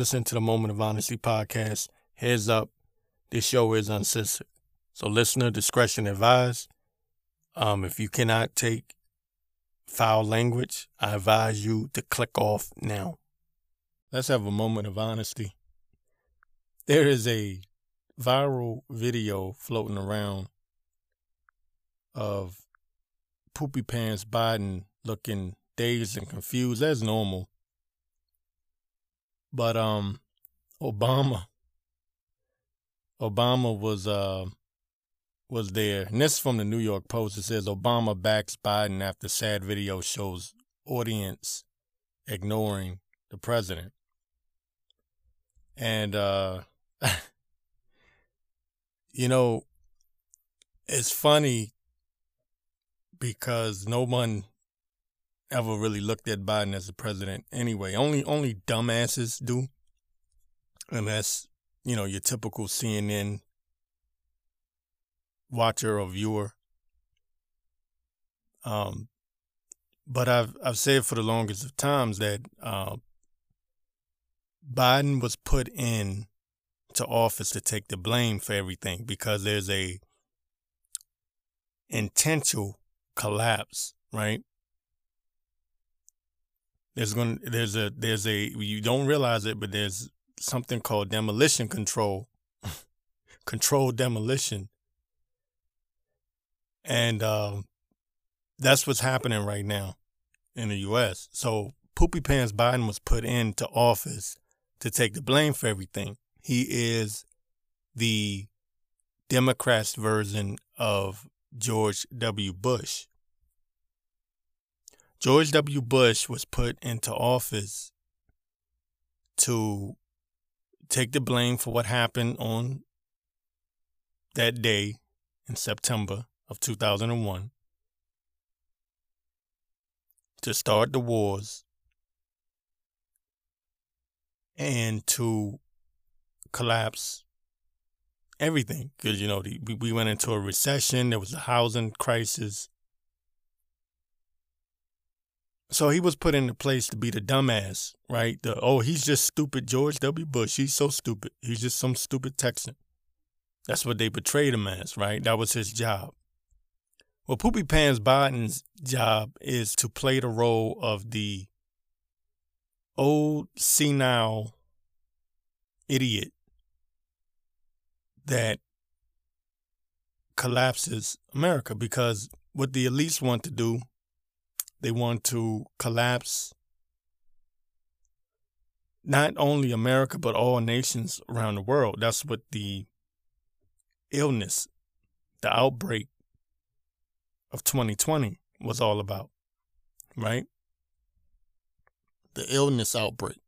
listening to the Moment of Honesty podcast. Heads up, this show is uncensored. So, listener discretion advised. Um, if you cannot take foul language, I advise you to click off now. Let's have a moment of honesty. There is a viral video floating around of Poopy Pants Biden looking dazed and confused as normal. But um Obama Obama was uh was there. And this is from the New York Post. It says Obama backs Biden after sad video shows audience ignoring the president. And uh you know, it's funny because no one ever really looked at Biden as a president anyway. Only only dumbasses do. And that's, you know, your typical CNN watcher or viewer. Um but I've I've said for the longest of times that uh, Biden was put in to office to take the blame for everything because there's a intentional collapse, right? There's going to there's a there's a you don't realize it, but there's something called demolition control, controlled demolition, and uh, that's what's happening right now in the U.S. So Poopy Pants Biden was put into office to take the blame for everything. He is the Democrats' version of George W. Bush. George W. Bush was put into office to take the blame for what happened on that day in September of 2001 to start the wars and to collapse everything. Because you know the, we went into a recession. There was a housing crisis so he was put into place to be the dumbass right? The oh he's just stupid george w. Bush. He's so stupid. He's just some stupid texan. That's what they portrayed him as right? That was his job. Well poopy pants biden's job is to play the role of the old senile idiot that collapses America because what the elites want to do, they want to collapse not only America, but all nations around the world. That's what the illness, the outbreak of 2020 was all about, right? The illness outbreak.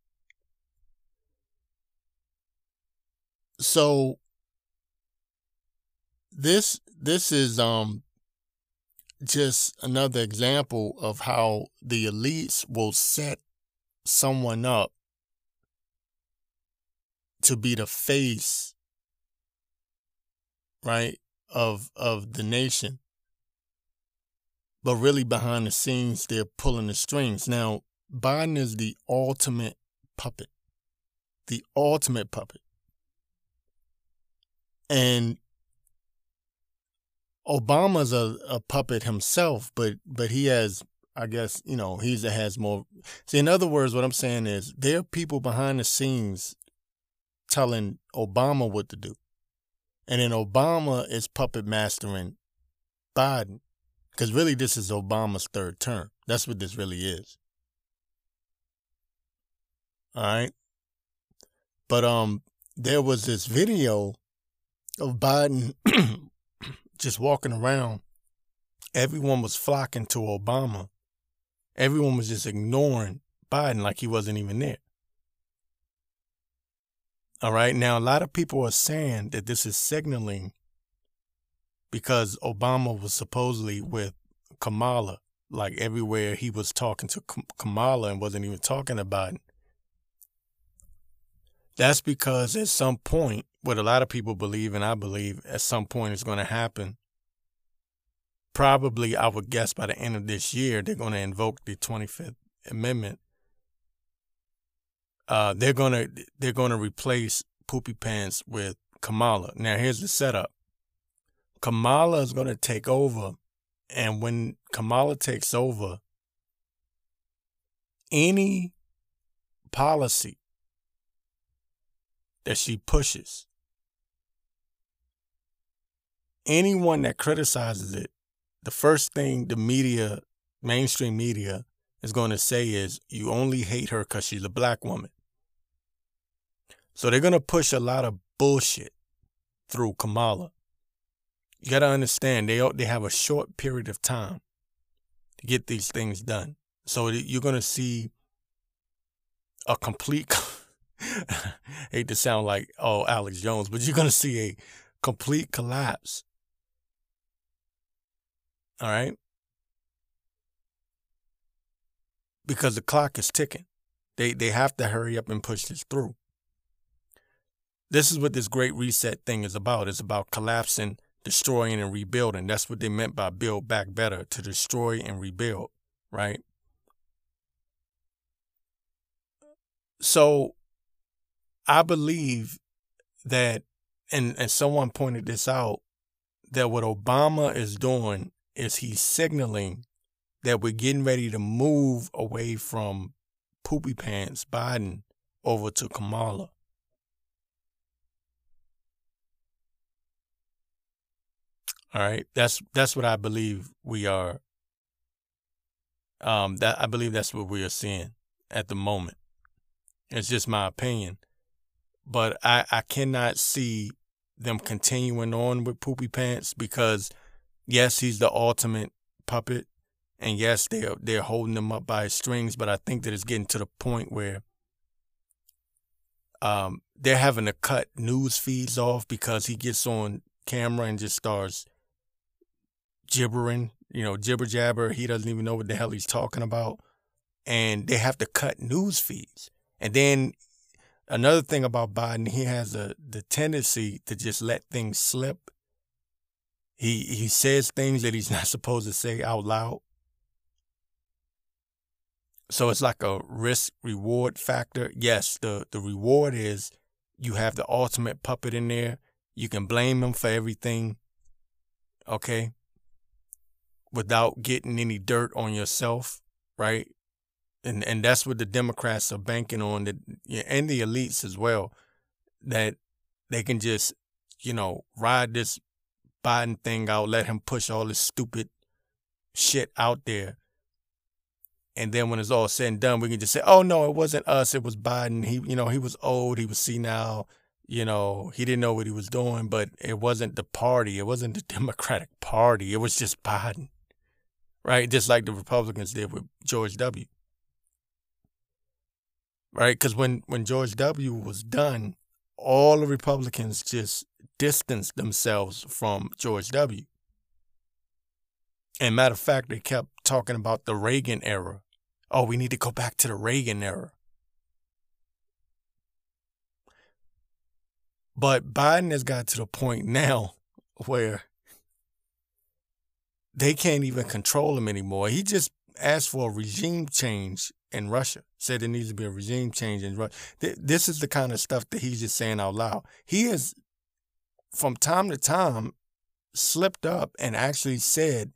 So this this is um just another example of how the elites will set someone up to be the face right of of the nation. But really behind the scenes they're pulling the strings. Now biden is the ultimate puppet the ultimate puppet. And Obama's a, a puppet himself, but but he has, I guess, you know, he's has more. See, in other words, what I'm saying is there are people behind the scenes telling Obama what to do, and then Obama is puppet mastering Biden, because really this is Obama's third term. That's what this really is. All right, but um, there was this video of Biden just walking around, everyone was flocking to Obama. Everyone was just ignoring Biden like he wasn't even there. All right. Now, a lot of people are saying that this is signaling because Obama was supposedly with Kamala, like everywhere he was talking to Kamala and wasn't even talking about it. That's because at some point, what a lot of people believe, and I believe at some point it's going to happen. Probably, I would guess by the end of this year, they're going to invoke the 25th Amendment uh, they're gonna they're gonna replace Poopy Pants with Kamala. Now here's the setup. Kamala is gonna take over, and when Kamala takes over, any policy that she pushes, anyone that criticizes it, the first thing the media, mainstream media, is going to say is you only hate her because she's a black woman. So they're going to push a lot of bullshit through Kamala. You got to understand they they have a short period of time to get these things done. So you're going to see a complete hate to sound like oh Alex Jones, but you're going to see a complete collapse. All right? Because the clock is ticking. They they have to hurry up and push this through. This is what this great reset thing is about. It's about collapsing, destroying, and rebuilding. That's what they meant by build back better, to destroy and rebuild, right? So I believe that, and, and someone pointed this out, that what Obama is doing is he signaling that we're getting ready to move away from poopy pants Biden over to Kamala. All right, that's that's what I believe we are. Um, that I believe that's what we are seeing at the moment. It's just my opinion, but I I cannot see them continuing on with poopy pants because yes, he's the ultimate puppet, and yes, they're they're holding him up by his strings. But I think that it's getting to the point where um, they're having to cut news feeds off because he gets on camera and just starts gibbering, you know, jibber jabber. He doesn't even know what the hell he's talking about, and they have to cut news feeds. And then another thing about Biden, he has a the tendency to just let things slip he he says things that he's not supposed to say out loud. So it's like a risk reward factor. Yes, the the reward is you have the ultimate puppet in there. You can blame him for everything. Okay? Without getting any dirt on yourself, right? And and that's what the Democrats are banking on that and the elites as well that they can just, you know, ride this Biden thing out, let him push all this stupid shit out there. And then when it's all said and done, we can just say, "Oh no, it wasn't us. It was Biden. He, you know, he was old. He was senile. You know, he didn't know what he was doing. But it wasn't the party. It wasn't the Democratic Party. It was just Biden, right? Just like the Republicans did with George W. Right? Because when when George W. was done, all the Republicans just distanced themselves from George W. And matter of fact, they kept talking about the Reagan era. Oh, we need to go back to the Reagan era. But Biden has got to the point now where they can't even control him anymore. He just asked for a regime change in Russia. Said there needs to be a regime change in Russia. This is the kind of stuff that he's just saying out loud. He has, from time to time, slipped up and actually said,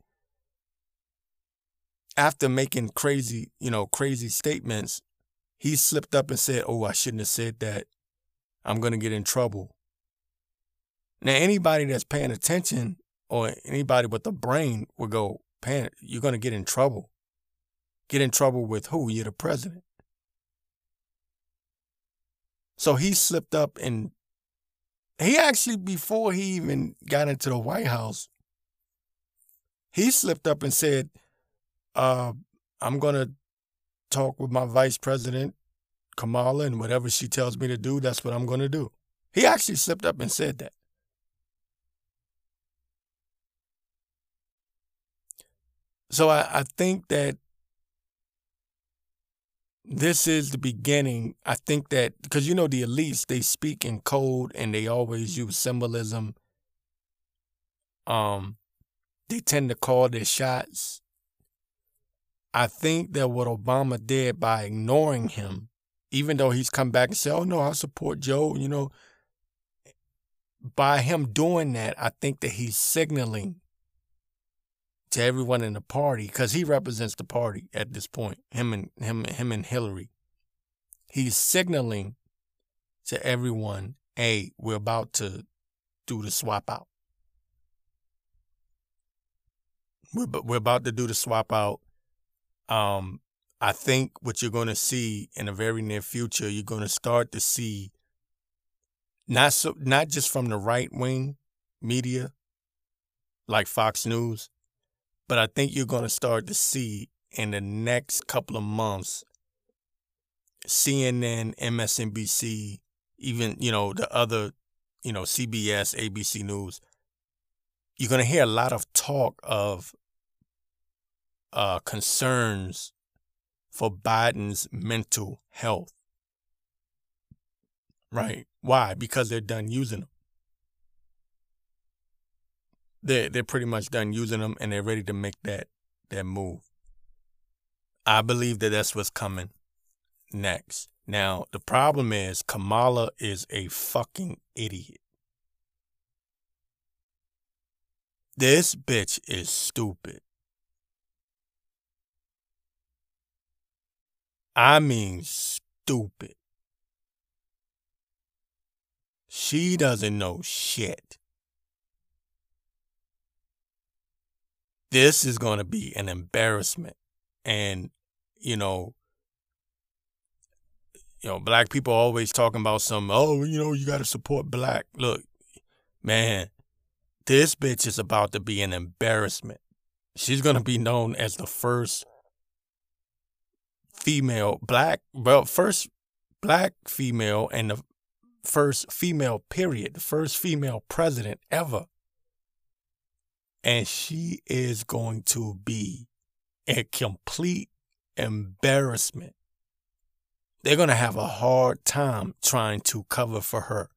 after making crazy, you know, crazy statements, he slipped up and said, "Oh, I shouldn't have said that. I'm going to get in trouble." Now, anybody that's paying attention or anybody with a brain would go, "Pan, you're going to get in trouble." Get in trouble with who? You're the president. So he slipped up and he actually, before he even got into the White House, he slipped up and said, uh, I'm going to talk with my vice president, Kamala, and whatever she tells me to do, that's what I'm going to do. He actually slipped up and said that. So I, I think that this is the beginning. I think that because you know the elites, they speak in code and they always use symbolism. Um, they tend to call their shots. I think that what Obama did by ignoring him even though he's come back and said, "Oh no, I support Joe," you know, by him doing that, I think that he's signaling to everyone in the party because he represents the party at this point. Him and him, him and Hillary. He's signaling to everyone, "Hey, we're about to do the swap out. We're we're about to do the swap out. Um, I think what you're going to see in the very near future, you're going to start to see not so not just from the right wing media like Fox News, but I think you're going to start to see in the next couple of months CNN, MSNBC, even you know the other, you know CBS, ABC News. You're going to hear a lot of talk of uh, concerns for Biden's mental health. Right? Why? Because they're done using them. They're they're pretty much done using them, and they're ready to make that that move. I believe that that's what's coming next. Now the problem is Kamala is a fucking idiot. This bitch is stupid. I mean, stupid. She doesn't know shit. This is going to be an embarrassment. And, you know, you know, black people always talking about some, oh, you know, you got to support black. Look, man, this bitch is about to be an embarrassment. She's going to be known as the first female, black, well, first black female and the first female, period, the first female president ever. And she is going to be a complete embarrassment. They're going to have a hard time trying to cover for her.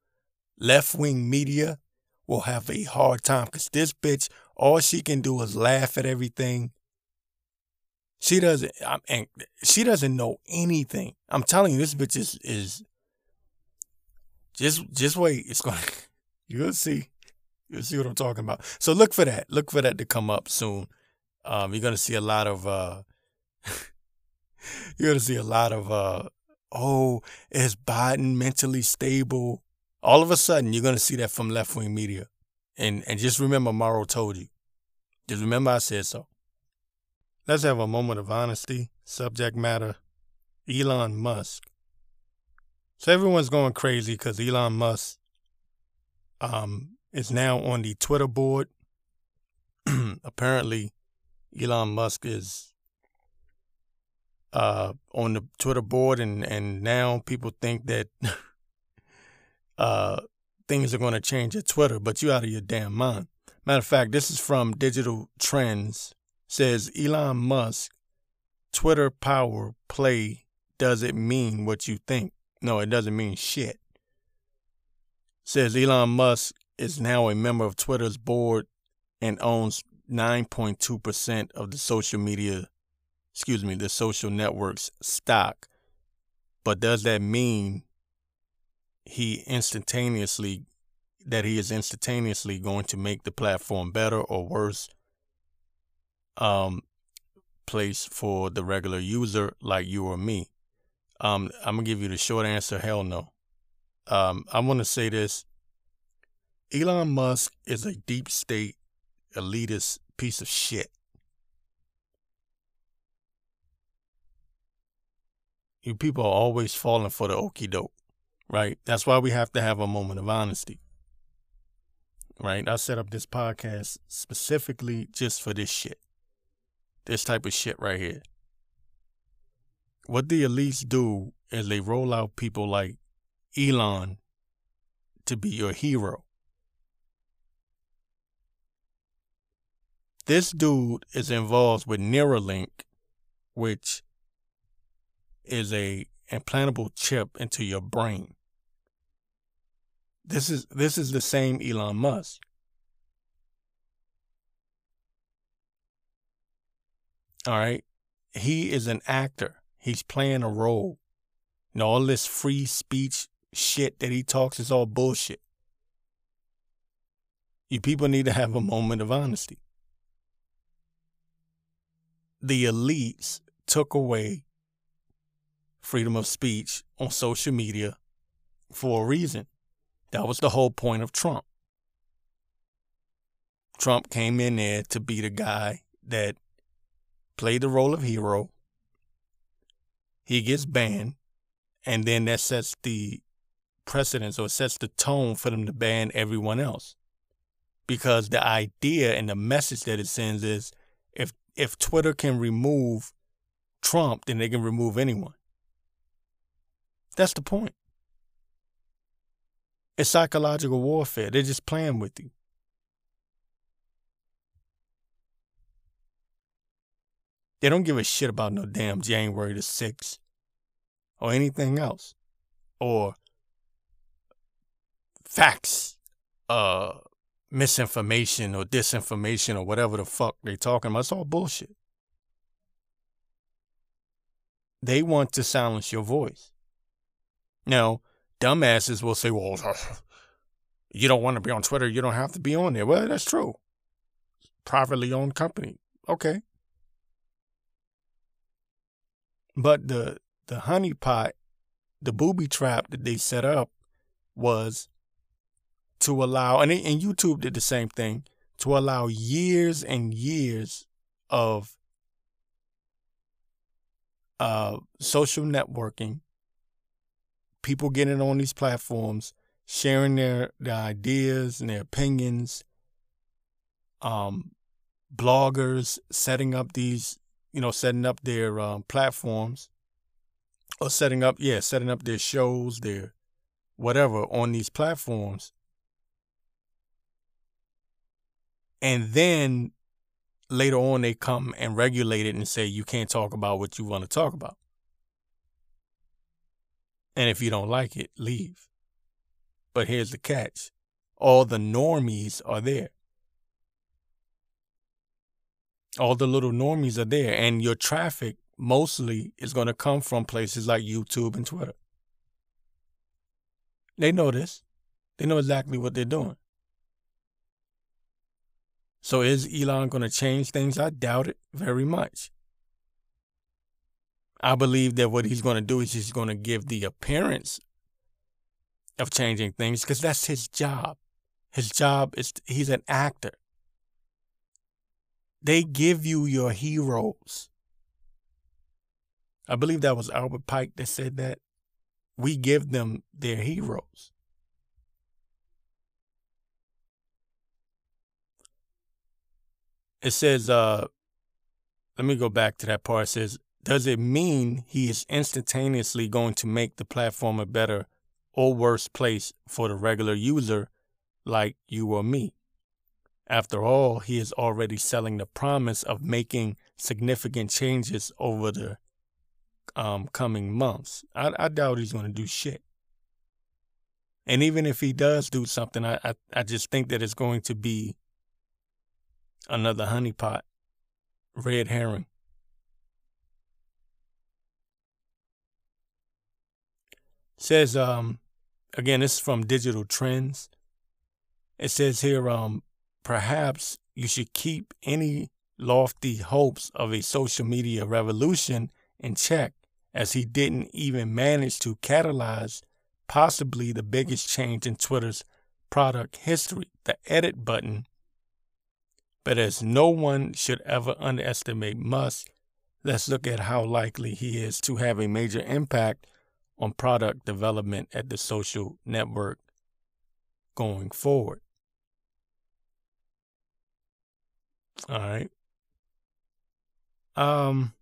Left wing media will have a hard time because this bitch, all she can do is laugh at everything she doesn't, I'm, and she doesn't know anything. I'm telling you, this bitch is is just just wait. It's going. to You'll see. You'll see what I'm talking about. So look for that. Look for that to come up soon. Um, you're gonna see a lot of. uh You're gonna see a lot of. uh Oh, is Biden mentally stable? All of a sudden, you're gonna see that from left wing media, and and just remember, Morrow told you. Just remember, I said so. Let's have a moment of honesty. Subject matter Elon Musk. So everyone's going crazy because Elon Musk um, is now on the Twitter board. Apparently, Elon Musk is uh, on the Twitter board, and, and now people think that uh, things are going to change at Twitter, but you out of your damn mind. Matter of fact, this is from Digital Trends says Elon Musk, Twitter power play doesn't mean what you think. No, it doesn't mean shit. Says Elon Musk is now a member of Twitter's board and owns 9.2% of the social media, excuse me, the social network's stock. But does that mean he instantaneously that he is instantaneously going to make the platform better or worse um, place for the regular user like you or me? Um, I'm gonna give you the short answer: hell no. Um, I want to say this: Elon Musk is a deep state elitist piece of shit. You people are always falling for the okey doke, right? That's why we have to have a moment of honesty, right? I set up this podcast specifically just for this shit. This type of shit right here. What the elites do is they roll out people like Elon to be your hero. This dude is involved with Neuralink, which is a implantable chip into your brain. This is this is the same Elon Musk. All right. He is an actor. He's playing a role. And all this free speech shit that he talks is all bullshit. You people need to have a moment of honesty. The elites took away freedom of speech on social media for a reason. That was the whole point of Trump. Trump came in there to be the guy that played the role of hero. He gets banned, and then that sets the precedence or sets the tone for them to ban everyone else. Because the idea and the message that it sends is if Twitter can remove Trump, then they can remove anyone. That's the point. It's psychological warfare. They're just playing with you. They don't give a shit about no damn January the 6th or anything else. Or facts, uh, misinformation or disinformation or whatever the fuck they talking about. It's all bullshit. They want to silence your voice. Now, dumbasses will say, well, you don't want to be on Twitter. You don't have to be on there. Well, that's true. Privately owned company. Okay. But the the honeypot, the booby trap that they set up was to allow, and, and YouTube did the same thing, to allow years and years of uh, social networking people getting on these platforms, sharing their, their ideas and their opinions, um, bloggers setting up these, you know, setting up their um, platforms or setting up, yeah, setting up their shows, their whatever on these platforms. And then later on, they come and regulate it and say, you can't talk about what you want to talk about. And if you don't like it, leave. But here's the catch all the normies are there. All the little normies are there, and your traffic mostly is going to come from places like YouTube and Twitter. They know this. They know exactly what they're doing. So is Elon going to change things? I doubt it very much. I believe that what he's going to do is he's going to give the appearance of changing things because that's his job. His job is he's an actor. They give you your heroes. I believe that was Albert Pike that said that. We give them their heroes. It says, uh, let me go back to that part. It says, does it mean he is instantaneously going to make the platform a better or worse place for the regular user like you or me? After all, he is already selling the promise of making significant changes over the um, coming months. I, I doubt he's going to do shit. And even if he does do something, I, I, I just think that it's going to be another honeypot, red herring. says um again this is from digital trends it says here um perhaps you should keep any lofty hopes of a social media revolution in check as he didn't even manage to catalyze possibly the biggest change in Twitter's product history, the edit button. But as no one should ever underestimate Musk, let's look at how likely he is to have a major impact on product development at the social network going forward. All right. Um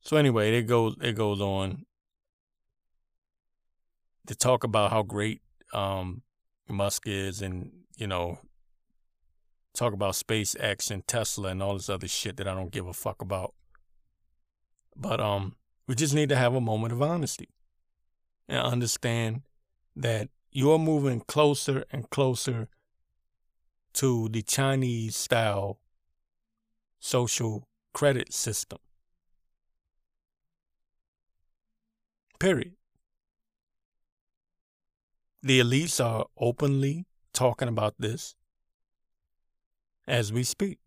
so anyway, it goes it goes on to talk about how great um Musk is and, you know, talk about SpaceX and Tesla and all this other shit that I don't give a fuck about. But um we just need to have a moment of honesty and understand that you're moving closer and closer to the Chinese style social credit system. Period. The elites are openly talking about this as we speak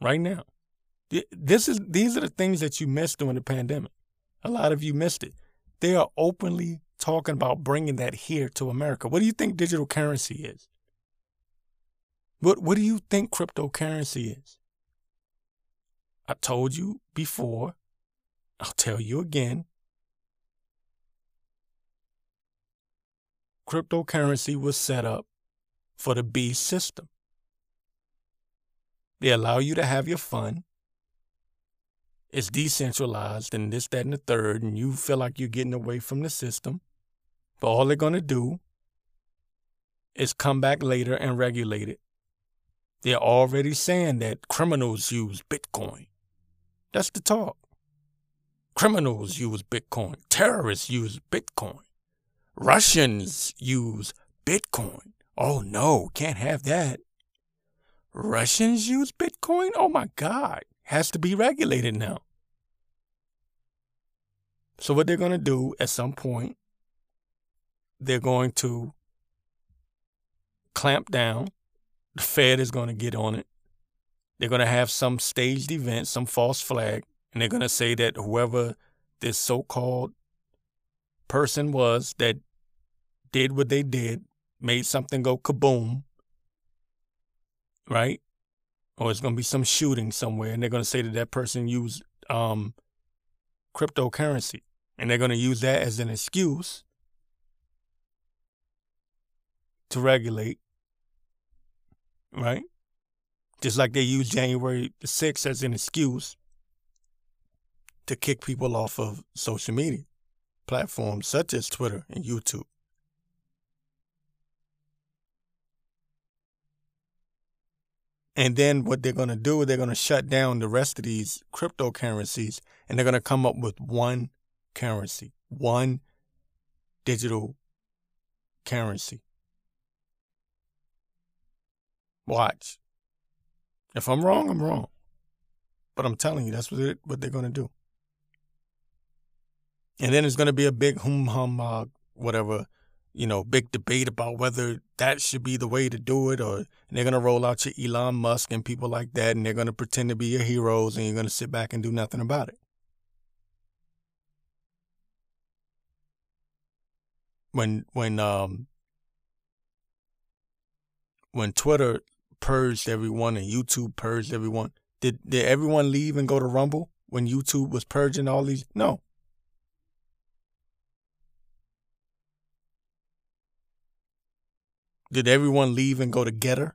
right now. This is these are the things that you missed during the pandemic. A lot of you missed it. They are openly talking about bringing that here to America. What do you think digital currency is? What what do you think cryptocurrency is? I told you before. I'll tell you again. Cryptocurrency was set up for the B system. They allow you to have your fun. It's decentralized and this, that, and the third, and you feel like you're getting away from the system. But all they're going to do is come back later and regulate it. They're already saying that criminals use Bitcoin. That's the talk. Criminals use Bitcoin. Terrorists use Bitcoin. Russians use Bitcoin. Oh no, can't have that. Russians use Bitcoin? Oh my God. Has to be regulated now. So, what they're going to do at some point, they're going to clamp down. The Fed is going to get on it. They're going to have some staged event, some false flag, and they're going to say that whoever this so called person was that did what they did, made something go kaboom, right? Or it's going to be some shooting somewhere, and they're going to say that that person used um, cryptocurrency, and they're going to use that as an excuse to regulate, right? Just like they use January the 6th as an excuse to kick people off of social media platforms such as Twitter and YouTube. And then what they're going to do, they're going to shut down the rest of these cryptocurrencies and they're going to come up with one currency, one digital currency. Watch. If I'm wrong, I'm wrong. But I'm telling you, that's what what they're going to do. And then it's going to be a big hum hum, whatever, you know, big debate about whether that should be the way to do it, or they're to roll out your Elon Musk and people like that, and they're to pretend to be your heroes, and you're to sit back and do nothing about it. When when um when Twitter purged everyone and YouTube purged everyone, did did everyone leave and go to Rumble when YouTube was purging all these? No. Did everyone leave and go to Gettr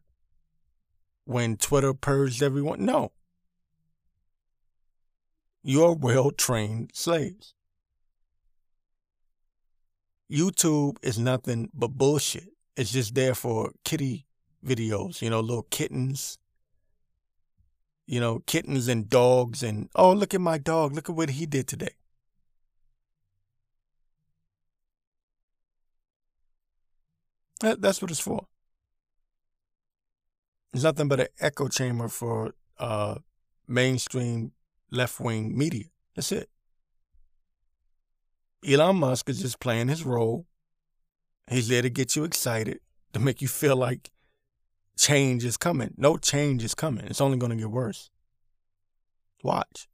when Twitter purged everyone? No. You're well trained slaves. YouTube is nothing but bullshit. It's just there for kitty videos, you know, little kittens, you know, kittens and dogs, and oh, look at my dog. Look at what he did today. That's what it's for. It's nothing but an echo chamber for uh, mainstream left wing media. That's it. Elon Musk is just playing his role. He's there to get you excited, to make you feel like change is coming. No change is coming. It's only going to get worse. Watch.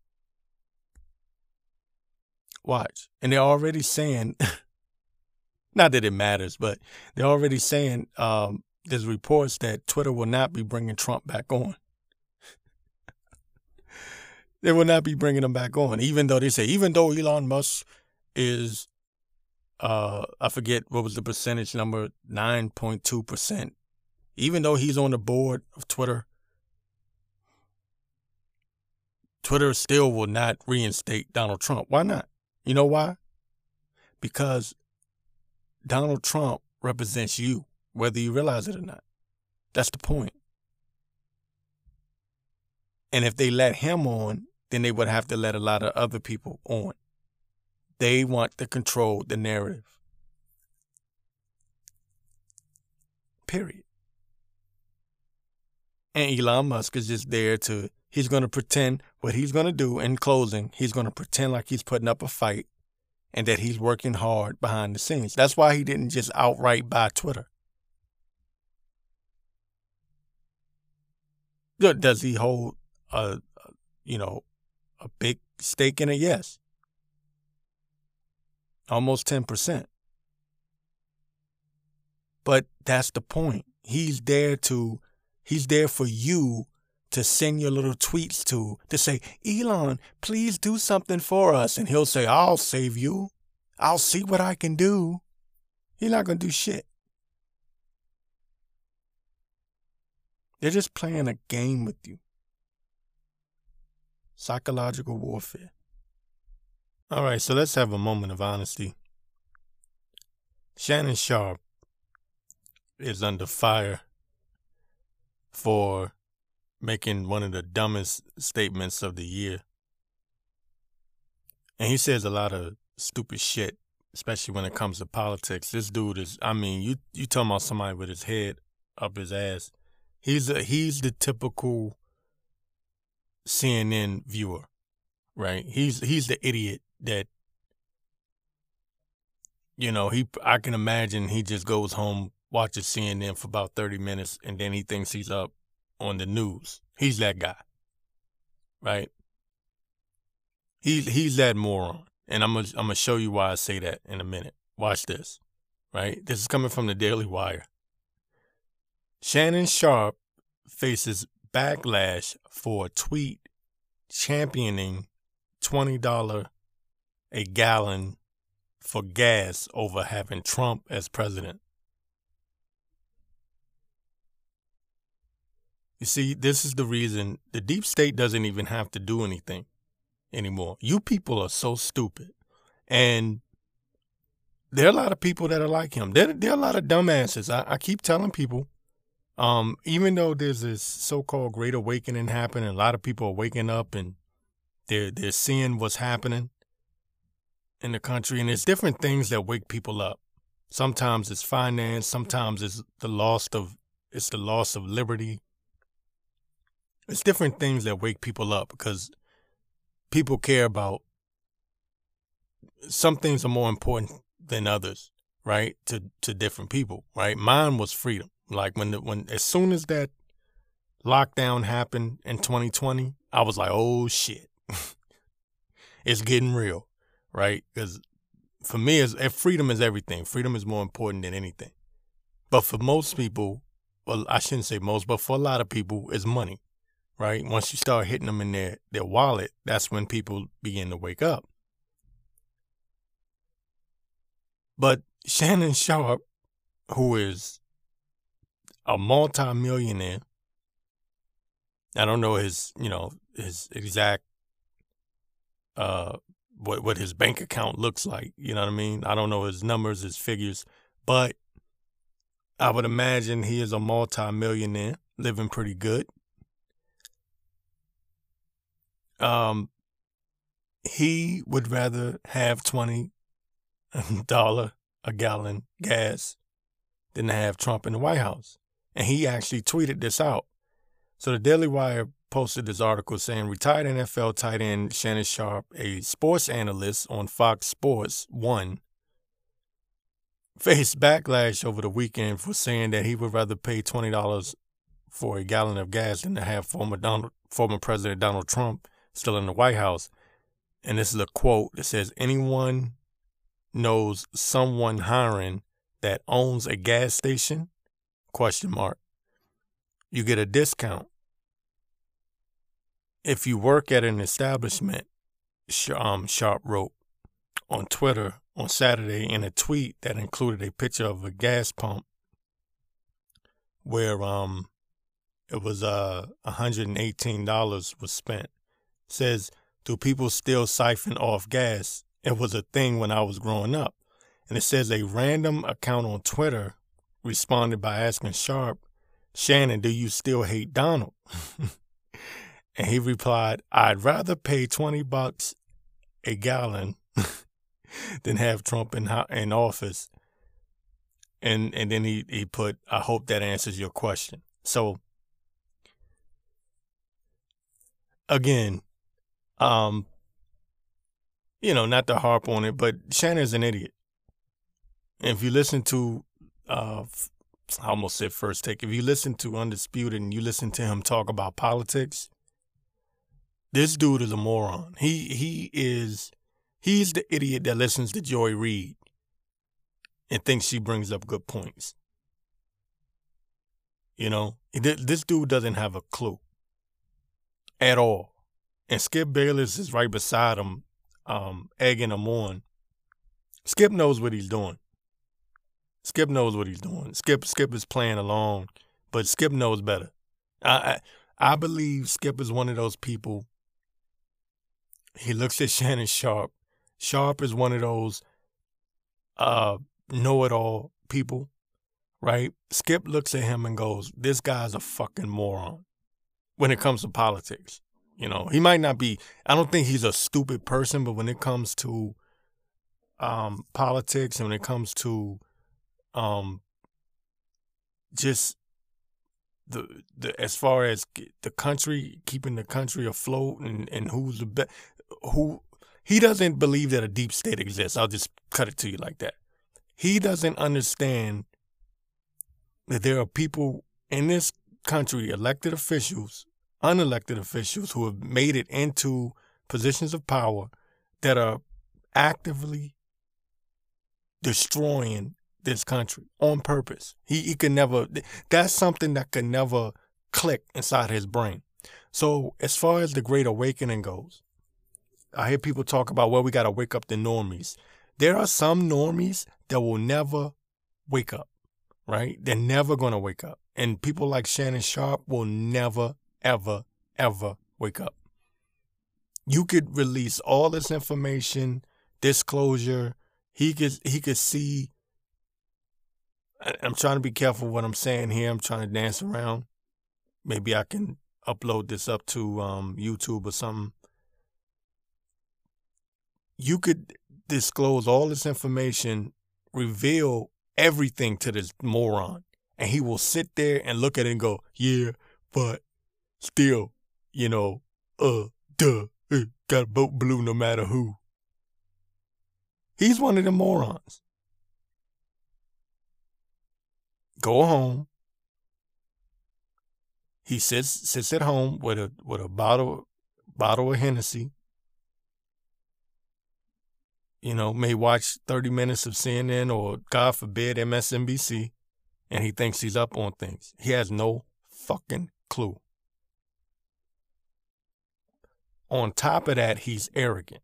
Watch. And they're already saying Not that it matters, but they're already saying um, there's reports that Twitter will not be bringing Trump back on. they will not be bringing him back on, even though they say, even though Elon Musk is, uh, I forget what was the percentage number, 9.2%. Even though he's on the board of Twitter, Twitter still will not reinstate Donald Trump. Why not? You know why? Because Donald Trump represents you, whether you realize it or not. That's the point. And if they let him on, then they would have to let a lot of other people on. They want to control the narrative. Period. And Elon Musk is just there to, he's going to pretend what he's going to do in closing. He's going to pretend like he's putting up a fight and that he's working hard behind the scenes. That's why he didn't just outright buy Twitter. Does he hold a, you know, a big stake in it? Yes. Almost 10%. But that's the point. He's there to, he's there for you to send your little tweets to, to say, Elon, please do something for us. And he'll say, I'll save you. I'll see what I can do. He's not going to do shit. They're just playing a game with you. Psychological warfare. All right, so let's have a moment of honesty. Shannon Sharpe is under fire for making one of the dumbest statements of the year. And he says a lot of stupid shit, especially when it comes to politics. This dude is I mean, you you talking about somebody with his head up his ass. He's a he's the typical CNN viewer, right? He's he's the idiot that you know, he I can imagine he just goes home, watches CNN for about 30 minutes and then he thinks he's up on the news. He's that guy. Right? He's he's that moron. And I'm gonna I'm gonna show you why I say that in a minute. Watch this. Right? This is coming from the Daily Wire. Shannon Sharpe faces backlash for a tweet championing $20 a gallon for gas over having Trump as president. You see, this is the reason the deep state doesn't even have to do anything anymore. You people are so stupid. And there are a lot of people that are like him. There, there are a lot of dumbasses. I, I keep telling people, um, even though there's this so-called great awakening happening, a lot of people are waking up and they're they're seeing what's happening in the country, and there's different things that wake people up. Sometimes it's finance, sometimes it's the loss of it's the loss of liberty, it's different things that wake people up because people care about some things are more important than others, right? To to different people, right? Mine was freedom. Like when the, when as soon as that lockdown happened in 2020, I was like, "Oh shit. it's getting real." Right? Cuz for me is eh, freedom is everything. Freedom is more important than anything. But for most people, well, I shouldn't say most, but for a lot of people, it's money right? Once you start hitting them in their, their wallet, that's when people begin to wake up. But Shannon Sharpe, who is a multimillionaire, I don't know his, you know, his exact uh what what his bank account looks like, you know what I mean? I don't know his numbers, his figures, but I would imagine he is a multimillionaire, living pretty good. Um, he would rather have twenty dollar a gallon gas than to have Trump in the White House. And he actually tweeted this out. So the Daily Wire posted this article saying retired NFL tight end Shannon Sharpe, a sports analyst on Fox Sports One, faced backlash over the weekend for saying that he would rather pay twenty dollars for a gallon of gas than to have former Donald, former President Donald Trump still in the White House. And this is a quote that says, Anyone knows someone hiring that owns a gas station? Question mark. You get a discount. If you work at an establishment, um, Sharpe wrote on Twitter on Saturday in a tweet that included a picture of a gas pump where um it was uh $118 was spent says, Do people still siphon off gas? It was a thing when I was growing up. And it says a random account on Twitter responded by asking Sharpe, Shannon, do you still hate Donald? and he replied, I'd rather pay 20 bucks a gallon than have Trump in, in office. And and then he, he put, I hope that answers your question. So again, um, you know, not to harp on it, but Shannon's an idiot. If you listen to, uh, I almost said first take. If you listen to Undisputed and you listen to him talk about politics, this dude is a moron. He he is he's the idiot that listens to Joy Reid and thinks she brings up good points. You know, this dude doesn't have a clue at all. And Skip Bayless is right beside him, um, egging him on. Skip knows what he's doing. Skip knows what he's doing. Skip Skip is playing along, but Skip knows better. I I, I believe Skip is one of those people. He looks at Shannon Sharpe. Sharpe is one of those uh, know-it-all people, right? Skip looks at him and goes, "This guy's a fucking moron." When it comes to politics, you know, he might not be. I don't think he's a stupid person, but when it comes to um, politics and when it comes to um, just the the as far as the country keeping the country afloat and and who's the best who he doesn't believe that a deep state exists. I'll just cut it to you like that. He doesn't understand that there are people in this country, elected officials, unelected officials who have made it into positions of power that are actively destroying this country on purpose. He he could never that's something that could never click inside his brain. So as far as the great awakening goes, I hear people talk about well we gotta wake up the normies. There are some normies that will never wake up, right? They're never gonna wake up. And people like Shannon Sharpe will never, ever, ever wake up. You could release all this information, disclosure. He could he could see I'm trying to be careful what I'm saying here. I'm trying to dance around. Maybe I can upload this up to um, YouTube or something. You could disclose all this information, reveal everything to this moron, and he will sit there and look at it and go, "Yeah, but still, you know, uh, duh, uh, got to vote blue no matter who." He's one of the morons. go home. He sits sits at home with a with a bottle bottle of Hennessy. You know, may watch 30 minutes of CNN or God forbid MSNBC, and he thinks he's up on things. He has no fucking clue. On top of that, he's arrogant.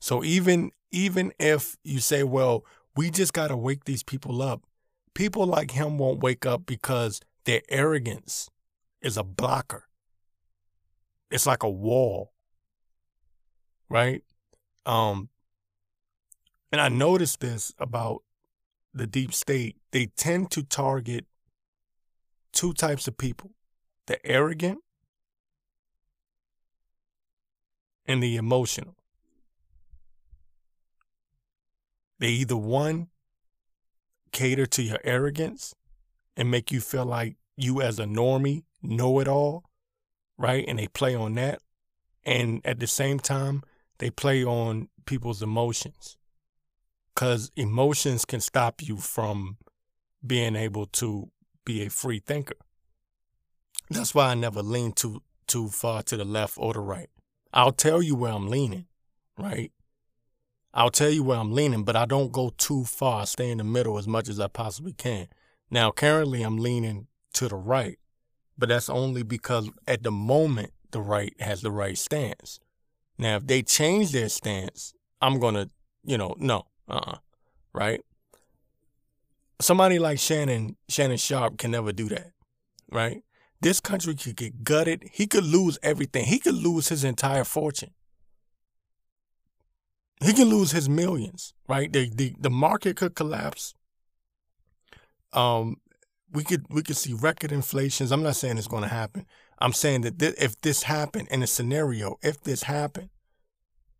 So even even if you say, well, we just got to wake these people up, people like him won't wake up because their arrogance is a blocker. It's like a wall. Right? Um and I noticed this about the deep state. They tend to target two types of people the arrogant and the emotional. They either one cater to your arrogance and make you feel like you as a normie know it all, right? And they play on that. And at the same time, they play on people's emotions. Because emotions can stop you from being able to be a free thinker. That's why I never lean too too far to the left or the right. I'll tell you where I'm leaning, right? I'll tell you where I'm leaning, but I don't go too far. I stay in the middle as much as I possibly can. Now, currently, I'm leaning to the right, but that's only because at the moment, the right has the right stance. Now, if they change their stance, I'm going to, you know, no, uh uh-uh, right? Somebody like Shannon, Shannon Sharpe can never do that, right? This country could get gutted. He could lose everything. He could lose his entire fortune he can lose his millions, right? The the, the market could collapse. Um, we could we could see record inflations. I'm not saying it's going to happen. I'm saying that th- if this happened in a scenario, if this happened,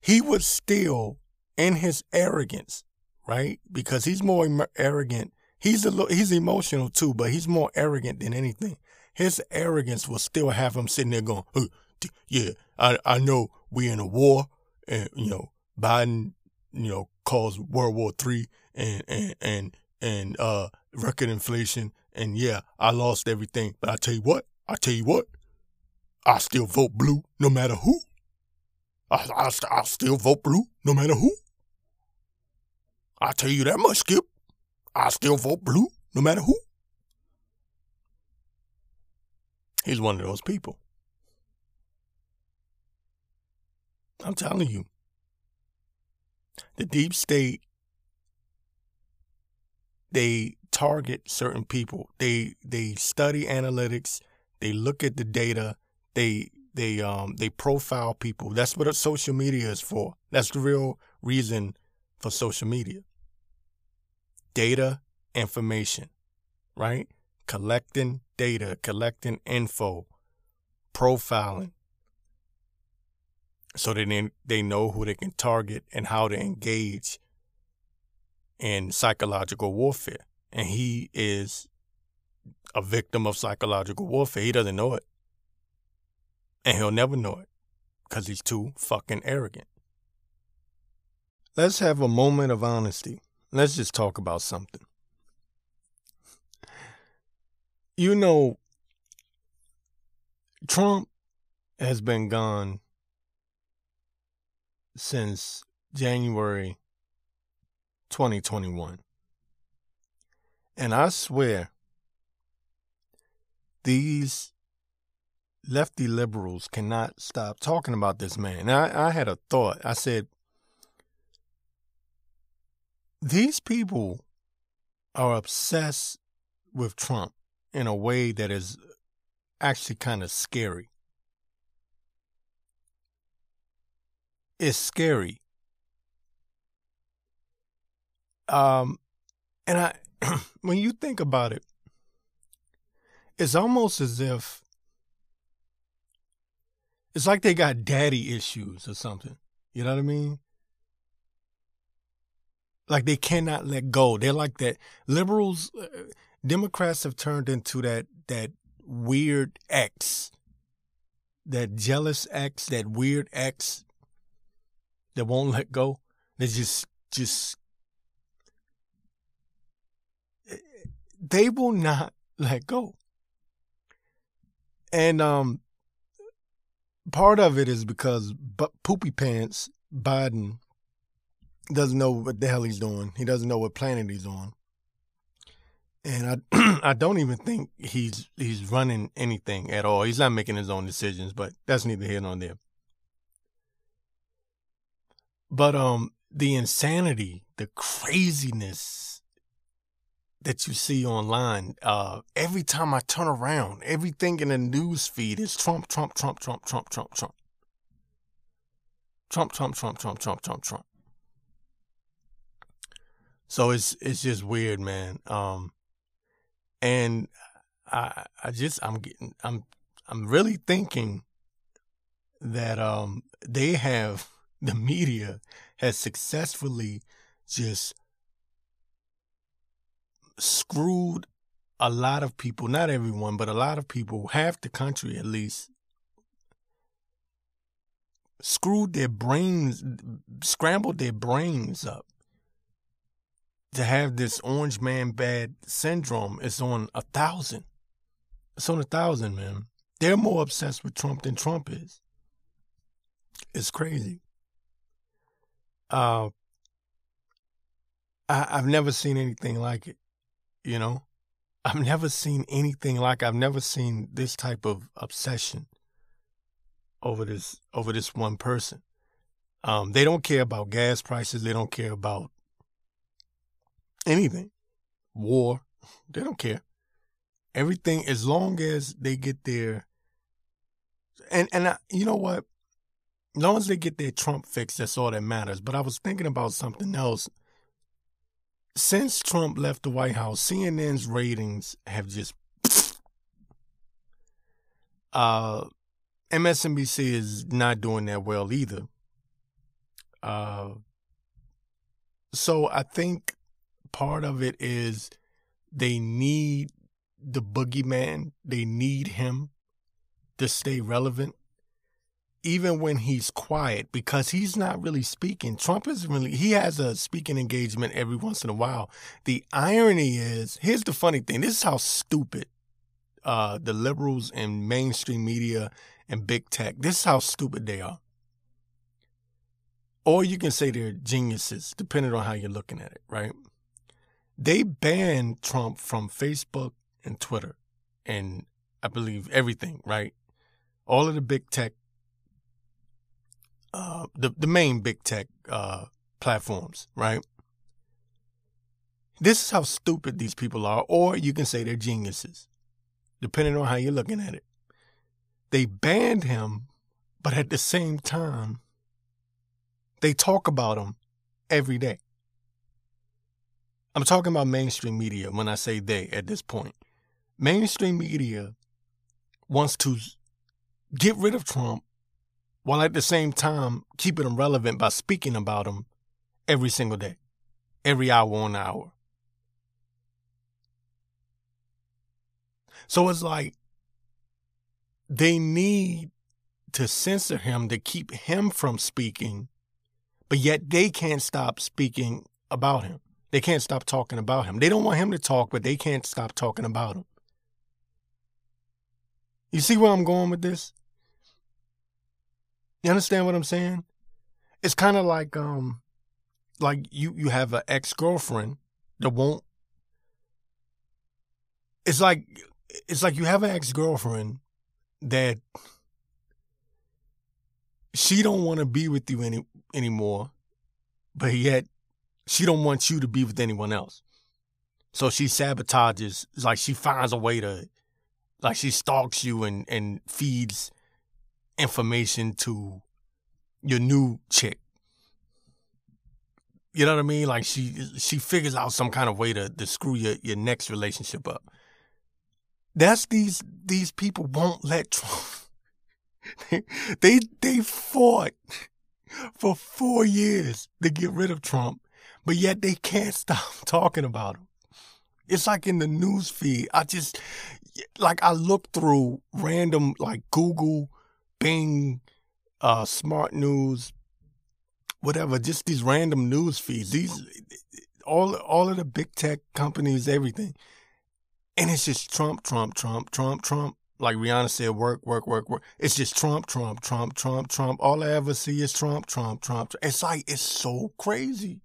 he would still, in his arrogance, right? Because he's more arrogant. He's a little, he's emotional too, but he's more arrogant than anything. His arrogance will still have him sitting there going, yeah, I I know we in a war, and you know Biden, you know, caused World War Three and and and and uh record inflation, and yeah, I lost everything. But I tell you what, I tell you what, I still vote blue no matter who. I I, I still vote blue no matter who. I tell you that much, Skip. I still vote blue no matter who. He's one of those people. I'm telling you. The deep state, they target certain people. They they study analytics, they look at the data, they they um they profile people. That's what social media is for. That's the real reason for social media. Data, information, right? Collecting data, collecting info, profiling, so that they, they know who they can target and how to engage in psychological warfare. And he is a victim of psychological warfare. He doesn't know it. And he'll never know it because he's too fucking arrogant. Let's have a moment of honesty. Let's just talk about something. You know, Trump has been gone since January 2021. And I swear, these lefty liberals cannot stop talking about this man. I, I had a thought. I said, these people are obsessed with Trump in a way that is actually kind of scary. It's scary. Um, and I, when you think about it, it's almost as if it's like they got daddy issues or something. You know what I mean? Like they cannot let go. They're like that. Liberals, uh, Democrats have turned into that that weird ex, that jealous ex, that weird ex that won't let go. They just just they will not let go. And um part of it is because but poopy pants Biden doesn't know what the hell he's doing. He doesn't know what planet he's on. And I I don't even think he's he's running anything at all. He's not making his own decisions, but that's neither here nor there. But um the insanity, the craziness that you see online, uh, every time I turn around, everything in the news feed is Trump, Trump, Trump, Trump, Trump, Trump, Trump. Trump, Trump, Trump, Trump, Trump, Trump, Trump. So it's it's just weird, man. Um, and I I just I'm getting I'm I'm really thinking that um they have the media has successfully just screwed a lot of people, not everyone, but a lot of people, half the country at least, screwed their brains, scrambled their brains up to have this orange man bad syndrome is on a thousand. It's on a thousand, man. They're more obsessed with Trump than Trump is. It's crazy. Uh, I, I've never seen anything like it. You know, I've never seen anything like. I've never seen this type of obsession over this over this one person. Um, they don't care about gas prices. They don't care about anything, war. They don't care. Everything as long as they get their and and I, you know what? As long as they get their Trump fix, that's all that matters. But I was thinking about something else. Since Trump left the White House, CNN's ratings have just uh MSNBC is not doing that well either. Uh so I think part of it is they need the boogeyman. They need him to stay relevant. even when he's quiet, because he's not really speaking, Trump is really, he has a speaking engagement every once in a while. The irony is, here's the funny thing this is how stupid uh, the liberals and mainstream media and big tech, this is how stupid they are. Or you can say they're geniuses, depending on how you're looking at it, right? They banned Trump from Facebook and Twitter and I believe everything, right? All of the big tech, uh, the, the main big tech uh, platforms, right? This is how stupid these people are, or you can say they're geniuses, depending on how you're looking at it. They banned him, but at the same time, they talk about him every day. I'm talking about mainstream media when I say they at this point. Mainstream media wants to get rid of Trump while at the same time keeping him relevant by speaking about him every single day, every hour on hour. So it's like they need to censor him to keep him from speaking, but yet they can't stop speaking about him. They can't stop talking about him. They don't want him to talk, but they can't stop talking about him. You see where I'm going with this? You understand what I'm saying? It's kind of like um like you you have an ex-girlfriend that won't It's like it's like you have an ex-girlfriend that she don't want to be with you any anymore, but yet she don't want you to be with anyone else. So she sabotages, like she finds a way to like she stalks you and and feeds information to your new chick. You know what I mean? Like she she figures out some kind of way to, to screw your, your next relationship up. That's these these people won't let Trump. they, they fought for four years to get rid of Trump, but yet they can't stop talking about him. It's like in the news feed. I just like I look through random like Google, Bing, uh, Smart News, whatever, just these random news feeds. These all all of the big tech companies, everything. And it's just Trump, Trump, Trump, Trump, Trump. Like Rihanna said, work, work, work, work. It's just Trump, Trump, Trump, Trump, Trump. All I ever see is Trump, Trump, Trump. It's like it's so crazy.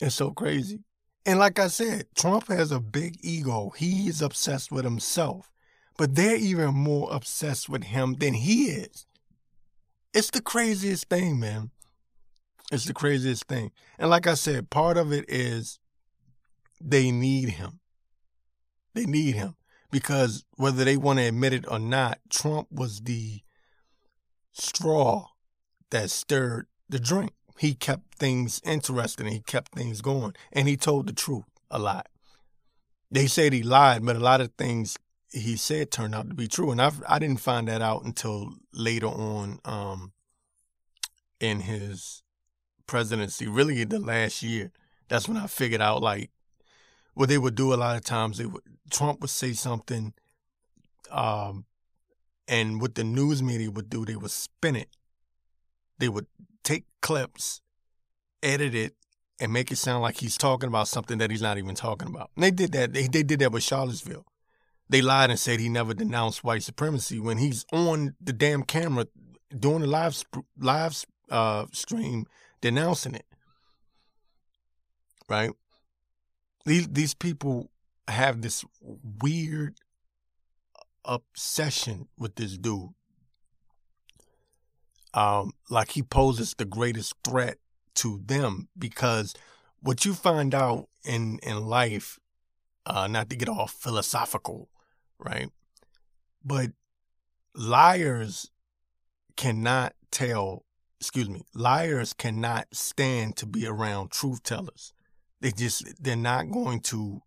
It's so crazy. And like I said, Trump has a big ego. He is obsessed with himself, but they're even more obsessed with him than he is. It's the craziest thing, man. It's the craziest thing. And like I said, part of it is they need him. They need him because whether they want to admit it or not, Trump was the straw that stirred the drink he kept things interesting. He kept things going, and he told the truth a lot. They said he lied, but a lot of things he said turned out to be true, and I I didn't find that out until later on um, in his presidency. Really, the last year, that's when I figured out like what they would do. A lot of times, they would Trump would say something, um, and what the news media would do, they would spin it. They would clips, edit it, and make it sound like he's talking about something that he's not even talking about. And they did that. They, they did that with Charlottesville. They lied and said he never denounced white supremacy when he's on the damn camera doing a live live uh, stream denouncing it. Right? These these people have this weird obsession with this dude um, like he poses the greatest threat to them because what you find out in in life, uh, not to get all philosophical, right? But liars cannot tell. Excuse me, liars cannot stand to be around truth tellers. They just they're not going to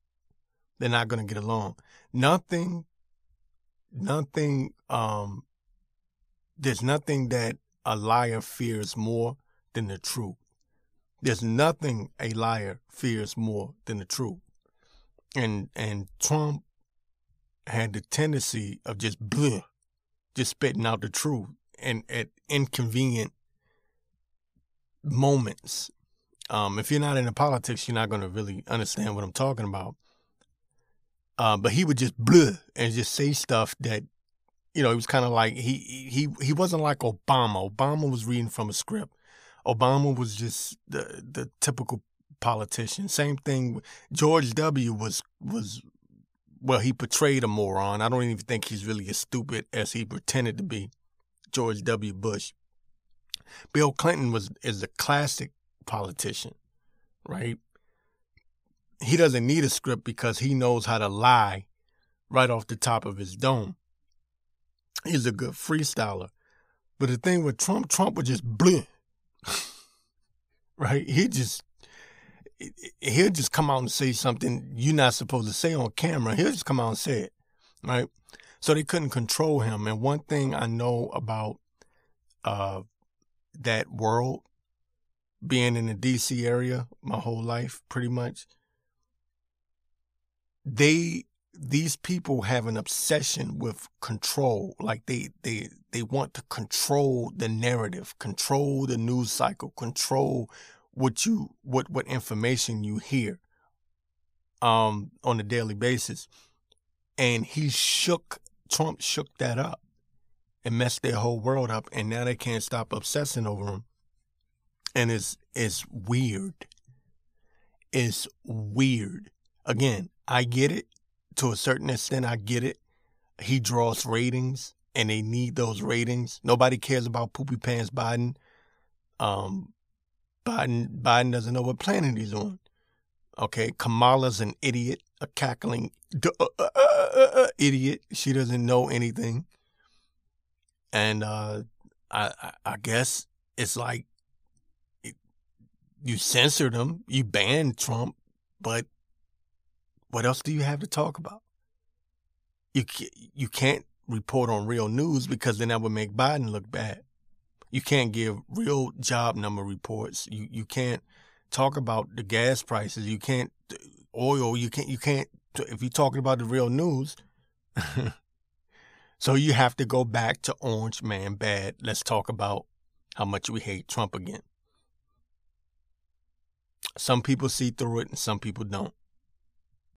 they're not going to get along. Nothing, nothing. Um, there's nothing that a liar fears more than the truth. There's nothing a liar fears more than the truth. And and Trump had the tendency of just bleh, just spitting out the truth and at inconvenient moments. Um, if you're not into politics, you're not going to really understand what I'm talking about. Uh, but he would just blah and just say stuff that, you know, he was kind of like he he he wasn't like Obama. Obama was reading from a script. Obama was just the the typical politician. Same thing. George W. was was well, he portrayed a moron. I don't even think he's really as stupid as he pretended to be. George W. Bush. Bill Clinton was is a classic politician, right? He doesn't need a script because he knows how to lie right off the top of his dome. He's a good freestyler. But the thing with Trump, Trump would just bleh. right? He just he'll just come out and say something you're not supposed to say on camera. He'll just come out and say it, right? So they couldn't control him. And one thing I know about uh, that world, being in the DC area my whole life, pretty much, they these people have an obsession with control. Like they they they want to control the narrative, control the news cycle, control what you what what information you hear um on a daily basis. And he shook Trump shook that up and messed their whole world up and now they can't stop obsessing over him. And it's it's weird. It's weird. Again, I get it. To a certain extent, I get it. He draws ratings and they need those ratings. Nobody cares about poopy pants Biden. Um, Biden Biden doesn't know what planet he's on. Okay, Kamala's an idiot, a cackling uh, uh, uh, idiot. She doesn't know anything, and uh, I I guess it's like you censored him, you banned Trump, but what else do you have to talk about? You you can't report on real news because then that would make Biden look bad. You can't give real job number reports. You you can't talk about the gas prices. You can't oil. You can't you can't if you're talking about the real news. so you have to go back to Orange Man Bad. Let's talk about how much we hate Trump again. Some people see through it and some people don't.